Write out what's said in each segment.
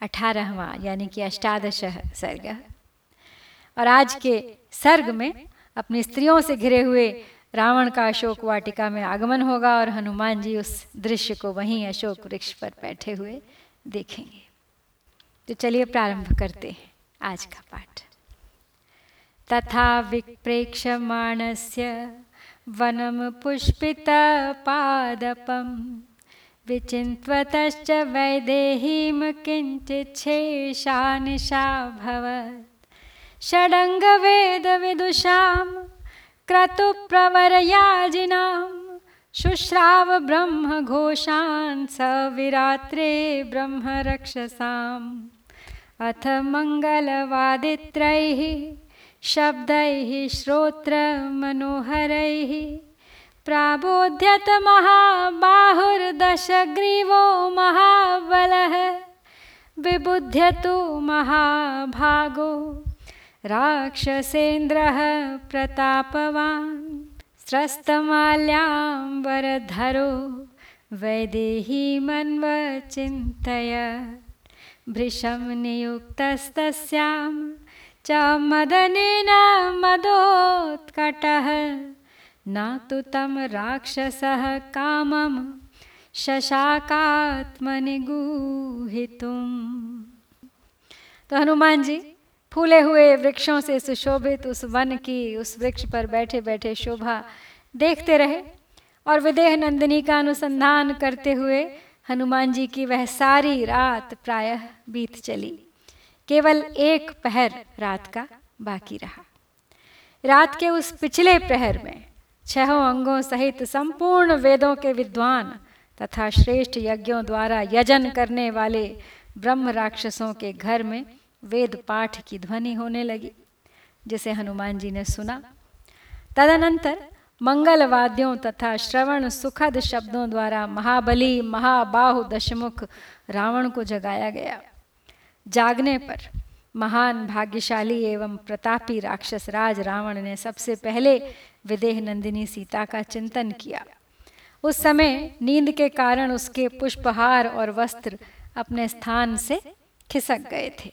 अठारहवा, यानी कि अष्टादश सर्ग। और आज के सर्ग में अपनी स्त्रियों से घिरे हुए रावण का अशोक वाटिका में आगमन होगा और हनुमान जी उस दृश्य को वहीं अशोक वृक्ष पर बैठे हुए देखेंगे। तो चलिए प्रारंभ करते हैं आज का पाठ। तथा विप्रेक्षमाणस्य वनं पुष्पितपादपं विचिन्त्वतश्च वैदेहीं किञ्चित् शेषानिशाभवत् षडङ्गवेदविदुषां, क्रतुप्रवरयाजिनां शुश्राव ब्रह्मघोषान् स विरात्रे ब्रह्मरक्षसाम्। अथ मङ्गलवादित्रैः, शब्दैः, श्रोत्रमनोहरैः प्राबोध्यत महाबाहुर्दशग्रीवो महाबलः। विबुध्यतु महाभागो। राक्षसेन्द्रः प्रतापवान्। स्रस्तमाल्याम्बरधरो वैदेहीमन्वचिन्तय भृशं नियुक्तस्तस्यां। च मदनेन मदोत्कटः। न तु तं राक्षसः कामं तो हनुमान जी फूले हुए वृक्षों से सुशोभित उस वन की उस वृक्ष पर बैठे बैठे शोभा देखते रहे और विदेह नंदिनी का अनुसंधान करते हुए हनुमान जी की वह सारी रात प्रायः बीत चली। केवल एक पहर रात का बाकी रहा। रात के उस पिछले प्रहर में छहों अंगों सहित संपूर्ण वेदों के विद्वान तथा श्रेष्ठ यज्ञों द्वारा यजन करने वाले ब्रह्म राक्षसों के घर में वेद पाठ की ध्वनि होने लगी, जिसे हनुमान जी ने सुना। तदनंतर मंगल वाद्यों तथा श्रवण सुखद शब्दों द्वारा महाबली, महाबाहु दशमुख रावण को जगाया गया। जागने पर महान भाग्यशाली एवं प्रतापी राक्षस राज रावण ने सबसे पहले विदेह नंदिनी सीता का चिंतन किया। उस समय नींद के कारण उसके पुष्पहार और वस्त्र अपने स्थान से खिसक गए थे।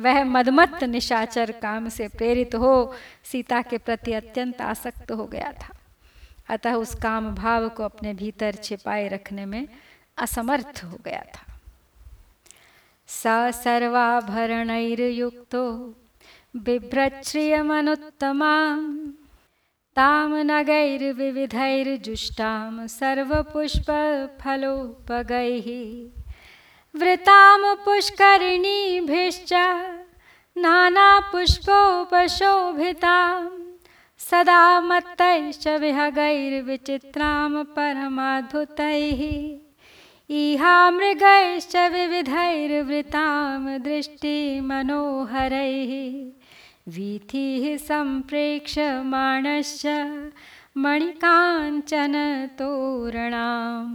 वह मदमत्त निशाचर काम से प्रेरित हो सीता के प्रति अत्यंत आसक्त हो गया था। अतः उस काम भाव को अपने भीतर छिपाए रखने में असमर्थ हो गया था। स सर्वाभरणैर्युक्तो। बिभ्रश्रियमनुत्तमां तां नगैर्विविधैर्जुष्टां सर्वपुष्पफलोपगैः। वृतां पुष्करिणीभिश्च नानापुष्पोपशोभितां सदा मत्तैश्च विहगैर्विचित्रां परमाद्भुतैः। इहा मृगैश्च विविधैर्वृतां दृष्टिमनोहरैः वीथिः सम्प्रेक्ष्यमाणश्च मणिकाञ्चनतोरणाम्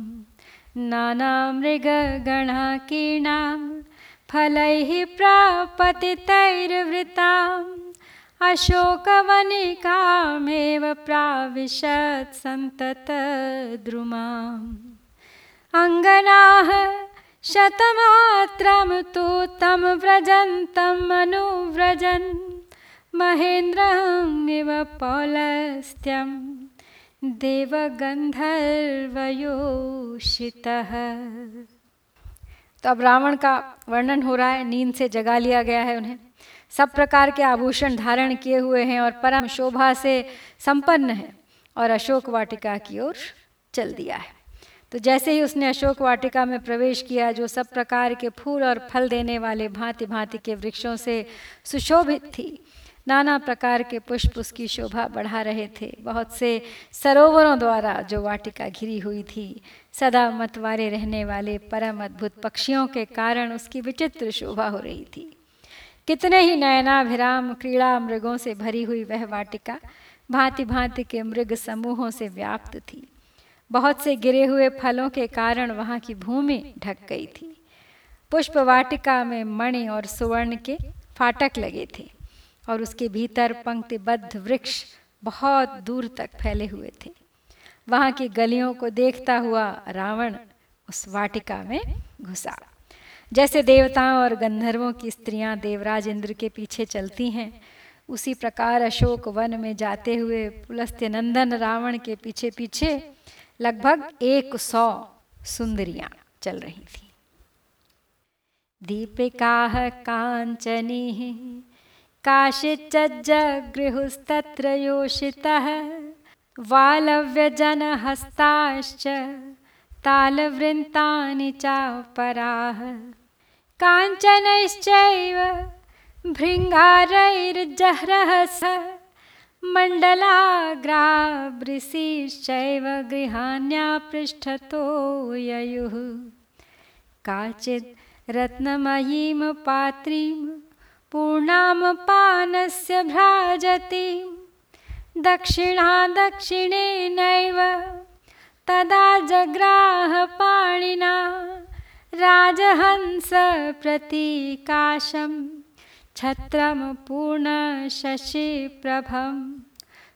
नानामृगगणाकीर्णां फलैः प्रापतितैर्वृताम् अशोकवनिकामेव प्राविशत् सन्ततद्रुमाम् अङ्गनाः शतमात्रं तु तं व्रजन्तम् अनुव्रजन् महेन्द्रमिव पौलस्त्यम् देवगंधर्वयोषितः तो अब रावण का वर्णन हो रहा है, नींद से जगा लिया गया है उन्हें। सब प्रकार के आभूषण धारण किए हुए हैं और परम शोभा से संपन्न है और अशोक वाटिका की ओर चल दिया है। तो जैसे ही उसने अशोक वाटिका में प्रवेश किया, जो सब प्रकार के फूल और फल देने वाले भांति भांति के वृक्षों से सुशोभित थी, नाना प्रकार के पुष्प उसकी शोभा बढ़ा रहे थे। बहुत से सरोवरों द्वारा जो वाटिका घिरी हुई थी, सदा मतवारे रहने वाले परम अद्भुत पक्षियों के कारण उसकी विचित्र शोभा हो रही थी। कितने ही नयनाभिराम क्रीड़ा मृगों से भरी हुई वह वाटिका भांति भांति के मृग समूहों से व्याप्त थी। बहुत से गिरे हुए फलों के कारण वहाँ की भूमि ढक गई थी। पुष्प वाटिका में मणि और सुवर्ण के फाटक लगे थे और उसके भीतर पंक्तिबद्ध वृक्ष बहुत दूर तक फैले हुए थे। वहाँ की गलियों को देखता हुआ रावण उस वाटिका में घुसा। जैसे देवताओं और गंधर्वों की स्त्रियाँ देवराज इंद्र के पीछे चलती हैं, उसी प्रकार अशोक वन में जाते हुए पुलस्त्य नंदन रावण के पीछे पीछे लगभग एक सौ सुंदरियाँ चल रही थी। दीपिका कांचनी काशिच्चज्जगृहुस्तत्र योषितः वालव्यजनहस्ताश्च, तालवृन्तानि चापराः, काञ्चनैश्चैव भृङ्गारैर्जह्रः स मण्डलाग्रावृषिश्चैव गृहाण्यापृष्ठतो ययुः। काचित् रत्नमयीं पात्रीं पूर्णामपानस्य भ्राजति दक्षिणा दक्षिणेनैव तदा जग्राहपाणिना राजहंसप्रतीकाशं छत्रं पूर्णशशिप्रभं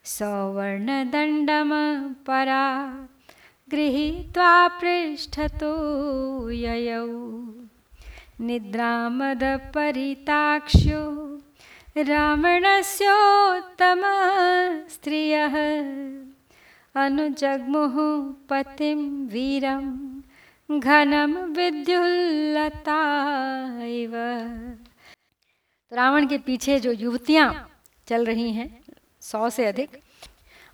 सौवर्णदण्डं परा। गृहीत्वा पृष्ठतो ययौ। निद्रामदपरिताक्ष्यो रावणस्योत्तमस्त्रियः अनुजग्मुः पतिं वीरं। घनं विद्युल्लता तो रावण के पीछे जो युवतियाँ चल रही हैं, सौ से अधिक,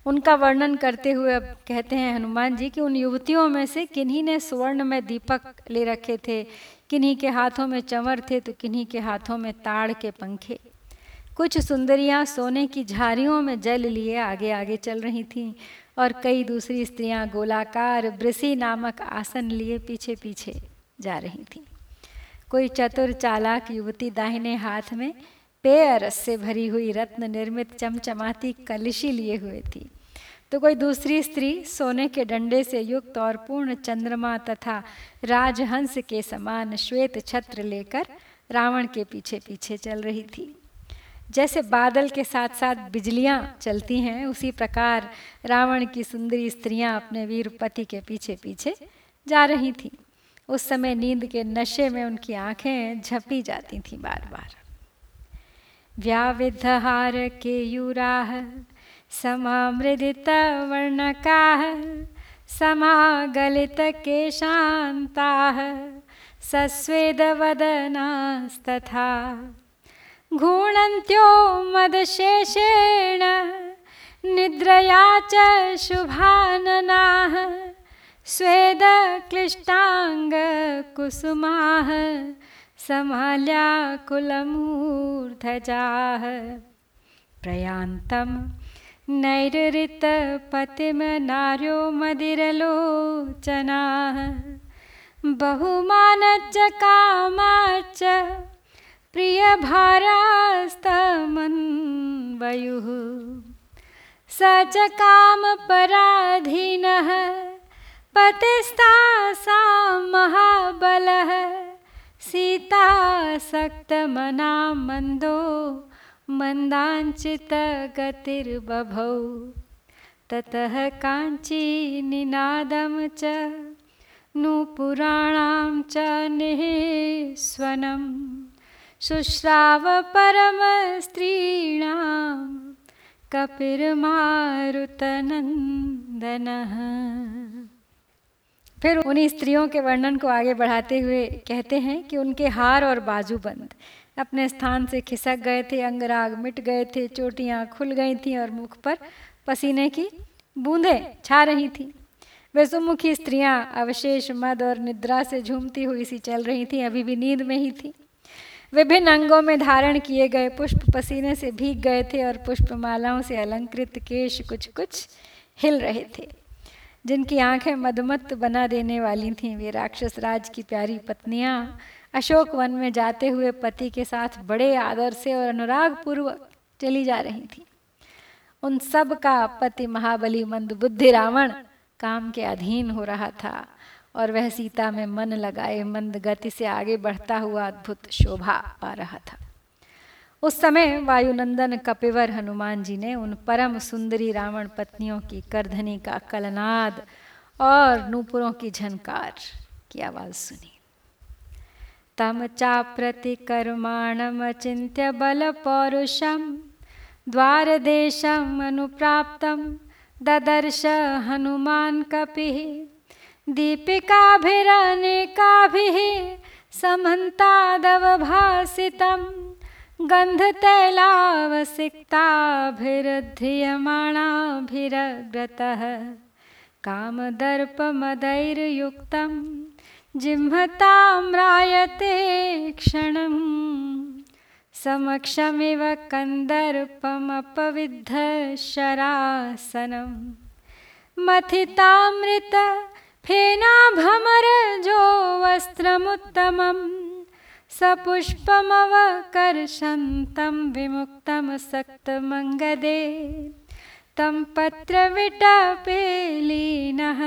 उनका वर्णन करते हुए अब कहते हैं हनुमान जी कि उन युवतियों में से किन्हीं ने स्वर्ण में दीपक ले रखे थे, किन्हीं के हाथों में चंवर थे तो किन्हीं के हाथों में ताड़ के पंखे। कुछ सुंदरियाँ सोने की झारियों में जल लिए आगे आगे चल रही थीं और कई दूसरी स्त्रियाँ गोलाकार, ब्रसी नामक आसन लिए पीछे पीछे जा रही थीं। कोई चतुर चालाक युवती दाहिने हाथ में पेय से भरी हुई रत्न निर्मित चमचमाती कलिशी लिए हुए थी। तो कोई दूसरी स्त्री सोने के डंडे से युक्त और पूर्ण चंद्रमा तथा राजहंस के समान श्वेत छत्र लेकर रावण के पीछे पीछे चल रही थी। जैसे बादल के साथ साथ बिजलियाँ चलती हैं, उसी प्रकार रावण की सुंदरी स्त्रियाँ अपने वीर पति के पीछे पीछे जा रही थीं। उस समय नींद के नशे में उनकी आँखें झपी जाती थीं बार बार व्याविधहार के समामृदितवर्णकाः समागलितकेशान्ताः सस्वेदवदनास्तथा। घूणन्त्यो मदशेषेण, निद्रया च शुभाननाः। स्वेदक्लिष्टाङ्गकुसुमाः समाल्याकुलमूर्धजाः प्रयान्तम् नैरृतपतिमनार्यो मदिरलोचनाः। बहुमानच्च कामाच्च प्रियभारास्तमन्वयुः। स च कामपराधीनः पतिस्तासां महाबलः सीतासक्तमना मन्दो मन्दाञ्चितगतिर्बभौ ततः काञ्चीनिनादं च नूपुराणां च निःस्वनं शुश्राव परमस्त्रीणां कपिर्मारुतनन्दनः। फिर उन्हीं स्त्रियों के वर्णन को आगे बढ़ाते हुए कहते हैं कि उनके हार और बाजू बंद। अपने स्थान से खिसक गए थे, अंगराग मिट गए थे, चोटियाँ खुल गई थीं और मुख पर पसीने की बूंदें छा रही थीं। वे सुमुखी स्त्रियाँ अवशेष, मद और निद्रा से झूमती हुई सी चल रही थीं, अभी भी नींद में ही थी। विभिन्न अंगों में धारण किए गए पुष्प पसीने से भीग गए थे और पुष्प मालाओं से अलंकृत केश कुछ कुछ हिल रहे थे। जिनकी आँखें मदमत बना देने वाली थीं, वे राक्षस राज की प्यारी पत्नियाँ, अशोक वन में जाते हुए पति के साथ बड़े आदर से और अनुराग पूर्वक चली जा रही थी। उन सब का पति महाबली मंद बुद्धि रावण काम के अधीन हो रहा था और वह सीता में मन लगाए मंद गति से आगे बढ़ता हुआ अद्भुत शोभा पा रहा था। उस समय वायुनंदन कपिवर हनुमान जी ने उन परम सुंदरी रावण पत्नियों की करधनी का कलनाद और नूपुरों की झनकार की आवाज़ सुनी। तम चाप्रतिकर्माणमचिन्त्य बलपौरुषं द्वारदेशम् अनुप्राप्तं ददर्श हनुमान कपिः, दीपिकाभिरनेकाभिः समन्तादवभासितं गन्धतैलावसिक्ताभिरध्रियमाणाभिरग्रतः कामदर्पमदैर्युक्तम् जिह्मताम्रायते क्षणं समक्षमिव कन्दर्पमपविद्धशरासनं मथितामृत फेनाभमरजो वस्त्रमुत्तमं सपुष्पमवकर्षन्तं विमुक्तं सक्तमङ्गदे तं पत्रविटपेलीनः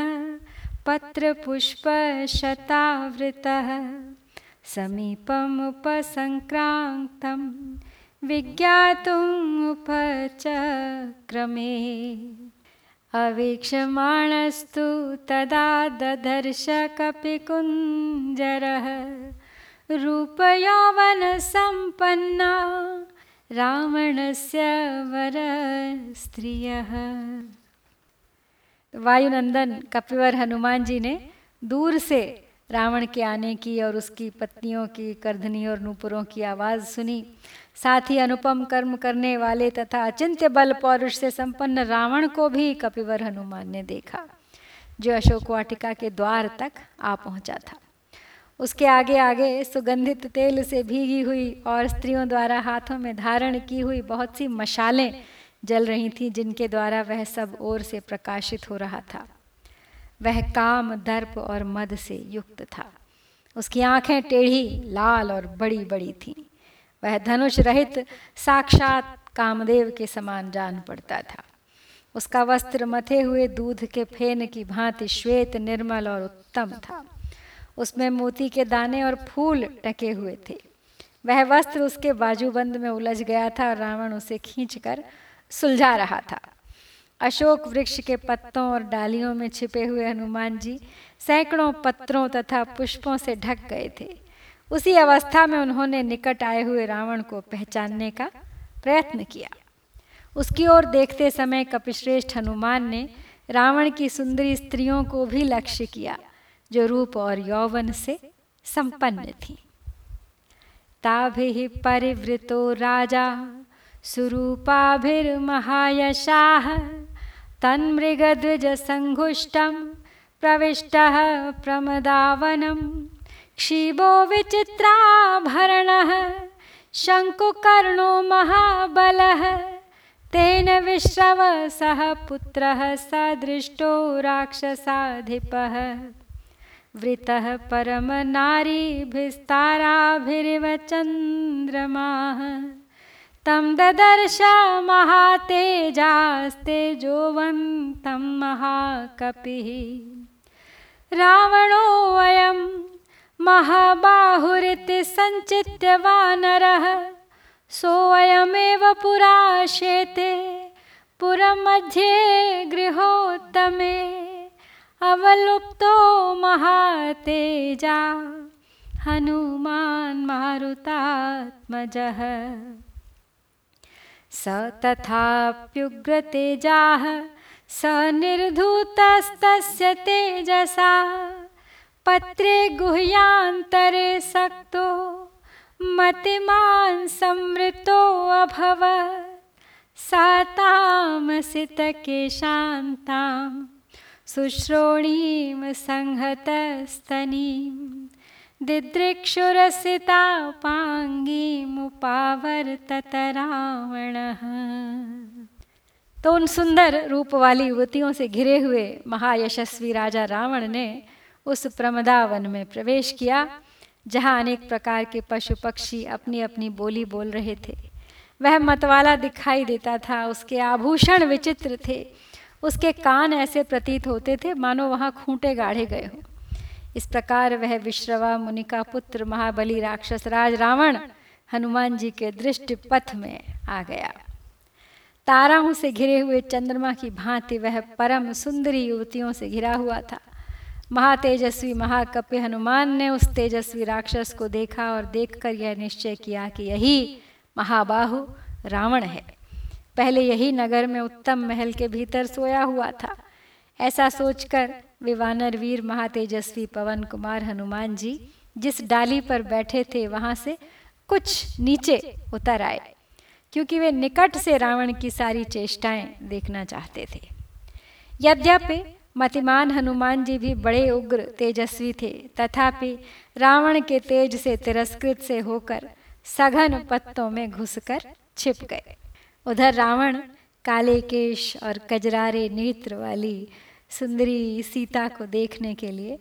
पत्रपुष्पशतावृतः। समीपमुपसङ्क्रान्तं विज्ञातुमुपचक्रमे। अवीक्षमाणस्तु तदा ददर्श कपिकुञ्जरः रूपयौवनसम्पन्ना रावणस्य वरस्त्रियः। वायुनंदन, कपिवर हनुमान जी ने दूर से रावण के आने की और उसकी पत्नियों की करधनी और नूपुरों की आवाज़ सुनी। साथ ही अनुपम कर्म करने वाले तथा अचिंत्य बल पौरुष से संपन्न रावण को भी कपिवर हनुमान ने देखा, जो अशोक वाटिका के द्वार तक आ पहुँचा था। उसके आगे आगे सुगंधित तेल से भीगी हुई और स्त्रियों द्वारा हाथों में धारण की हुई बहुत सी मशालें जल रही थी, जिनके द्वारा वह सब ओर से प्रकाशित हो रहा था। वह काम, दर्प और मद से युक्त था। उसकी आँखें टेढ़ी, लाल और बड़ी बड़ी थीं। वह धनुष रहित साक्षात कामदेव के समान जान पड़ता था। उसका वस्त्र मथे हुए दूध के फेन की भांति श्वेत, निर्मल और उत्तम था। उसमें मोती के दाने और फूल टके हुए थे। वह वस्त्र उसके बाजूबंद में उलझ गया था और रावण उसे खींचकर सुलझा रहा था। अशोक वृक्ष के पत्तों और डालियों में छिपे हुए हनुमान जी सैकड़ों पत्रों तथा पुष्पों से ढक गए थे। उसी अवस्था में उन्होंने निकट आए हुए रावण को पहचानने का प्रयत्न किया। उसकी ओर देखते समय कपिश्रेष्ठ हनुमान ने रावण की सुंदरी स्त्रियों को भी लक्ष्य किया। जो रूप और यौवन से संपन्न थी। ताभि परिवृतो राजा, सुरूपाभिर्महायशाः, तन्मृगद्विजसङ्घुष्टं प्रविष्टः प्रमदावनं क्षीबो विचित्राभरणः, शङ्कुकर्णो महाबलः, तेन विश्रवसः पुत्रः, सदृष्टो राक्षसाधिपः। वृतः परमनारीभिस्ताराभिरिव चन्द्रमाः तं ददर्श महातेजास्तेजोवन्तं महाकपिः। रावणोऽयं महाबाहुरिति सञ्चित्य वानरः। सोऽयमेव पुराशेते, पुरमध्ये गृहोत्तमे। अवलुप्तो महातेजा, हनुमान् मारुतात्मजः। स तथाप्युग्रतेजाः, स निर्धूतस्तस्य तेजसा, पत्रे गुह्यान्तरे सक्तो, मतिमान समृतो अभव सातामसित के शान्तां सुश्रोणीं संहतस्तनीं दिदृक्षुरसितापाङ्गीमुपावर्तत रावणः तो उन सुंदर रूप वाली युवतियों से घिरे हुए महायशस्वी राजा रावण ने उस प्रमदावन में प्रवेश किया, जहाँ अनेक प्रकार के पशु पक्षी अपनी अपनी बोली बोल रहे थे। वह मतवाला दिखाई देता था, उसके आभूषण विचित्र थे उसके कान ऐसे प्रतीत होते थे, मानो वहाँ खूंटे गाढ़े गए हों। इस प्रकार वह विश्रवा, मुनि का पुत्र, महाबली राक्षस राज रावण, हनुमान जी के दृष्टि पथ में आ गया। ताराओं से घिरे हुए चंद्रमा की भांति वह परम सुंदरी युवतियों से घिरा हुआ था। महातेजस्वी, महाकपि हनुमान ने उस तेजस्वी राक्षस को देखा और देखकर यह निश्चय किया कि यही महाबाहु रावण है। पहले यही नगर में उत्तम महल के भीतर सोया हुआ था। ऐसा सोचकर विवानर वीर महातेजस्वी पवन कुमार हनुमान जी जिस डाली पर बैठे थे वहाँ से कुछ नीचे उतर आए, क्योंकि वे निकट से रावण की सारी चेष्टाएँ देखना चाहते थे। यद्यपि मतिमान हनुमान जी भी बड़े उग्र तेजस्वी थे, तथापि रावण के तेज से तिरस्कृत से होकर सघन पत्तों में घुसकर छिप गए। उधर रावण काले केश और कजरारे नेत्र वाली सुंदरी सीता को देखने के लिए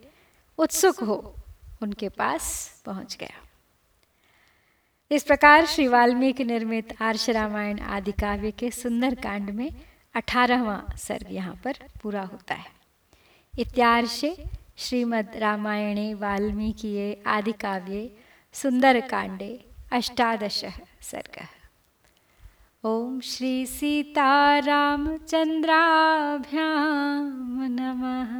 उत्सुक हो, उनके पास पहुँच गया। इस प्रकार श्री वाल्मीकि निर्मित आर्ष रामायण आदि काव्य के सुंदर कांड में अठारहवा सर्ग यहाँ पर पूरा होता है। इत्यार्षे श्रीमद् रामायणे वाल्मीकि आदि वाल्मीकिये आदिकाव्ये सुन्दरकाण्डे अष्टादशः सर्गः। ॐ श्रीसीतारामचन्द्राभ्यां नमः।